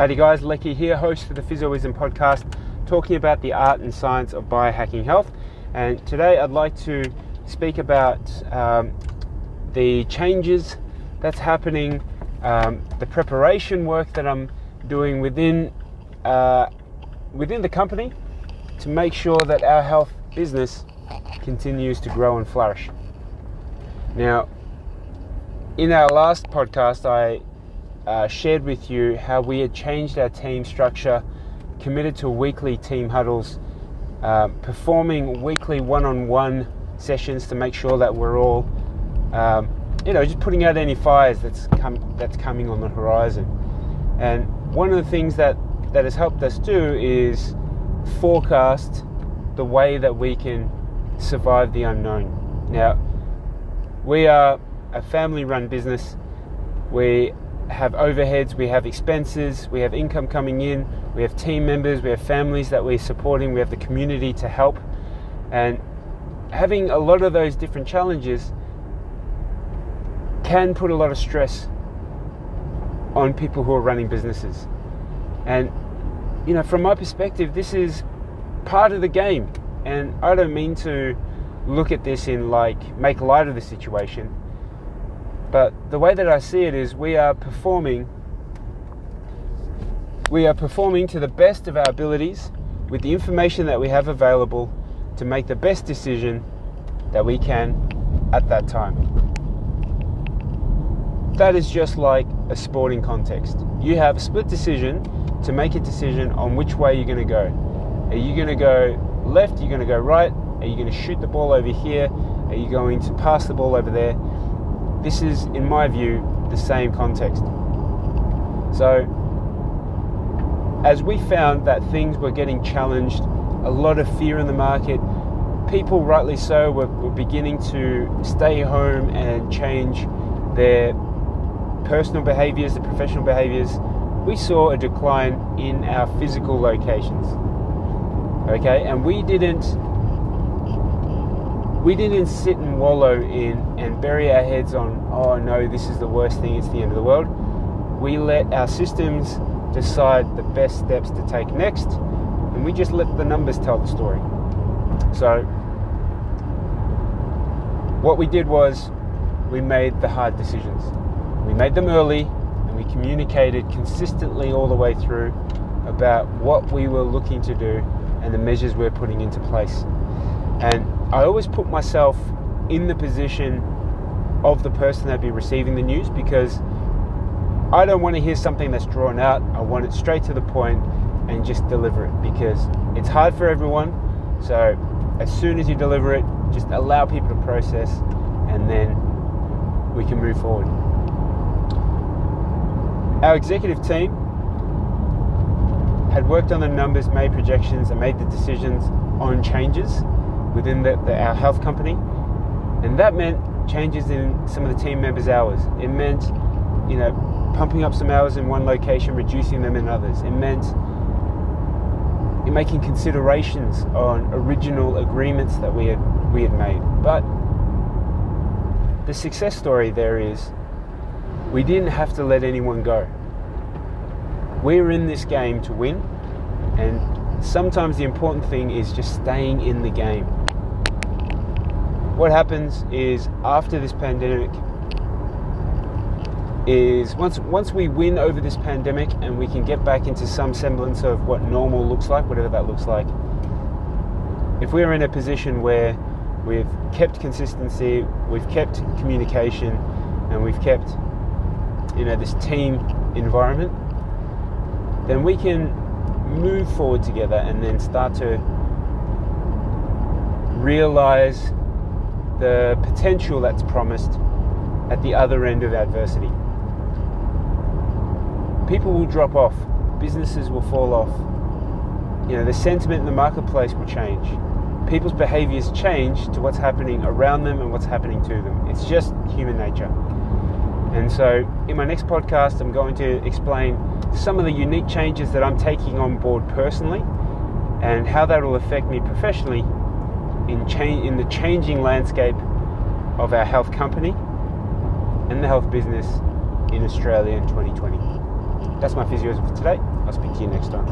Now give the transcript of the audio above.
Howdy, guys. Lecky here, host for the Physioism podcast, talking about the art and science of biohacking health. And today I'd like to speak about um, the changes that's happening, um, the preparation work that I'm doing within uh, within the company to make sure that our health business continues to grow and flourish. Now, in our last podcast, I uh, shared with you how we had changed our team structure, committed to weekly team huddles, uh, performing weekly one on one sessions to make sure that we're all, um, you know, just putting out any fires that's, come, that's coming on the horizon. And one of the things that, that has helped us do is forecast the way that we can survive the unknown. Now, we are a family run business. We have overheads, we have expenses, we have income coming in, we have team members, we have families that we're supporting, we have the community to help. And having a lot of those different challenges can put a lot of stress on people who are running businesses. And, you know, from my perspective, this is part of the game. And I don't mean to look at this in like make light of the situation but the way that I see it is we are performing we are performing to the best of our abilities with the information that we have available to make the best decision that we can at that time. That is just like a sporting context. You have a split decision to make a decision on which way you're going to go. Are you going to go left? Are you going to go right? Are you going to shoot the ball over here? Are you going to pass the ball over there? This is, in my view, the same context. So, as we found that things were getting challenged, a lot of fear in the market, people, rightly so, were, were beginning to stay home and change their personal behaviors, their professional behaviors. We saw a decline in our physical locations. Okay, and we didn't we didn't sit and wallow in and bury our heads on, oh no, this is the worst thing, it's the end of the world. We let our systems decide the best steps to take next, and we just let the numbers tell the story. So, what we did was we made the hard decisions. We made them early, and we communicated consistently all the way through about what we were looking to do and the measures we're putting into place. And I always put myself in the position of the person that'd be receiving the news because I don't want to hear something that's drawn out. I want it straight to the point and just deliver it because it's hard for everyone. So as soon as you deliver it, just allow people to process and then we can move forward. Our executive team had worked on the numbers, made projections, and made the decisions on changes within the, the, our health company, and that meant changes in some of the team members' hours. It meant, you know, pumping up some hours in one location, reducing them in others. It meant making considerations on original agreements that we had we had made. But the success story there is we didn't have to let anyone go. We're in this game to win, and sometimes the important thing is just staying in the game. What happens is after this pandemic is once once we win over this pandemic and we can get back into some semblance of what normal looks like, whatever that looks like. If we're in a position where we've kept consistency, we've kept communication, and we've kept you know this team environment, then we can move forward together and then start to realize the potential that's promised at the other end of adversity. People will drop off, businesses will fall off, you know, the sentiment in the marketplace will change. People's behaviors change to what's happening around them and what's happening to them. It's just human nature. And so, in my next podcast, I'm going to explain some of the unique changes that I'm taking on board personally and how that will affect me professionally in, in the changing landscape of our health company and the health business in Australia in 2020. that's my physioism for today. I'll speak to you next time.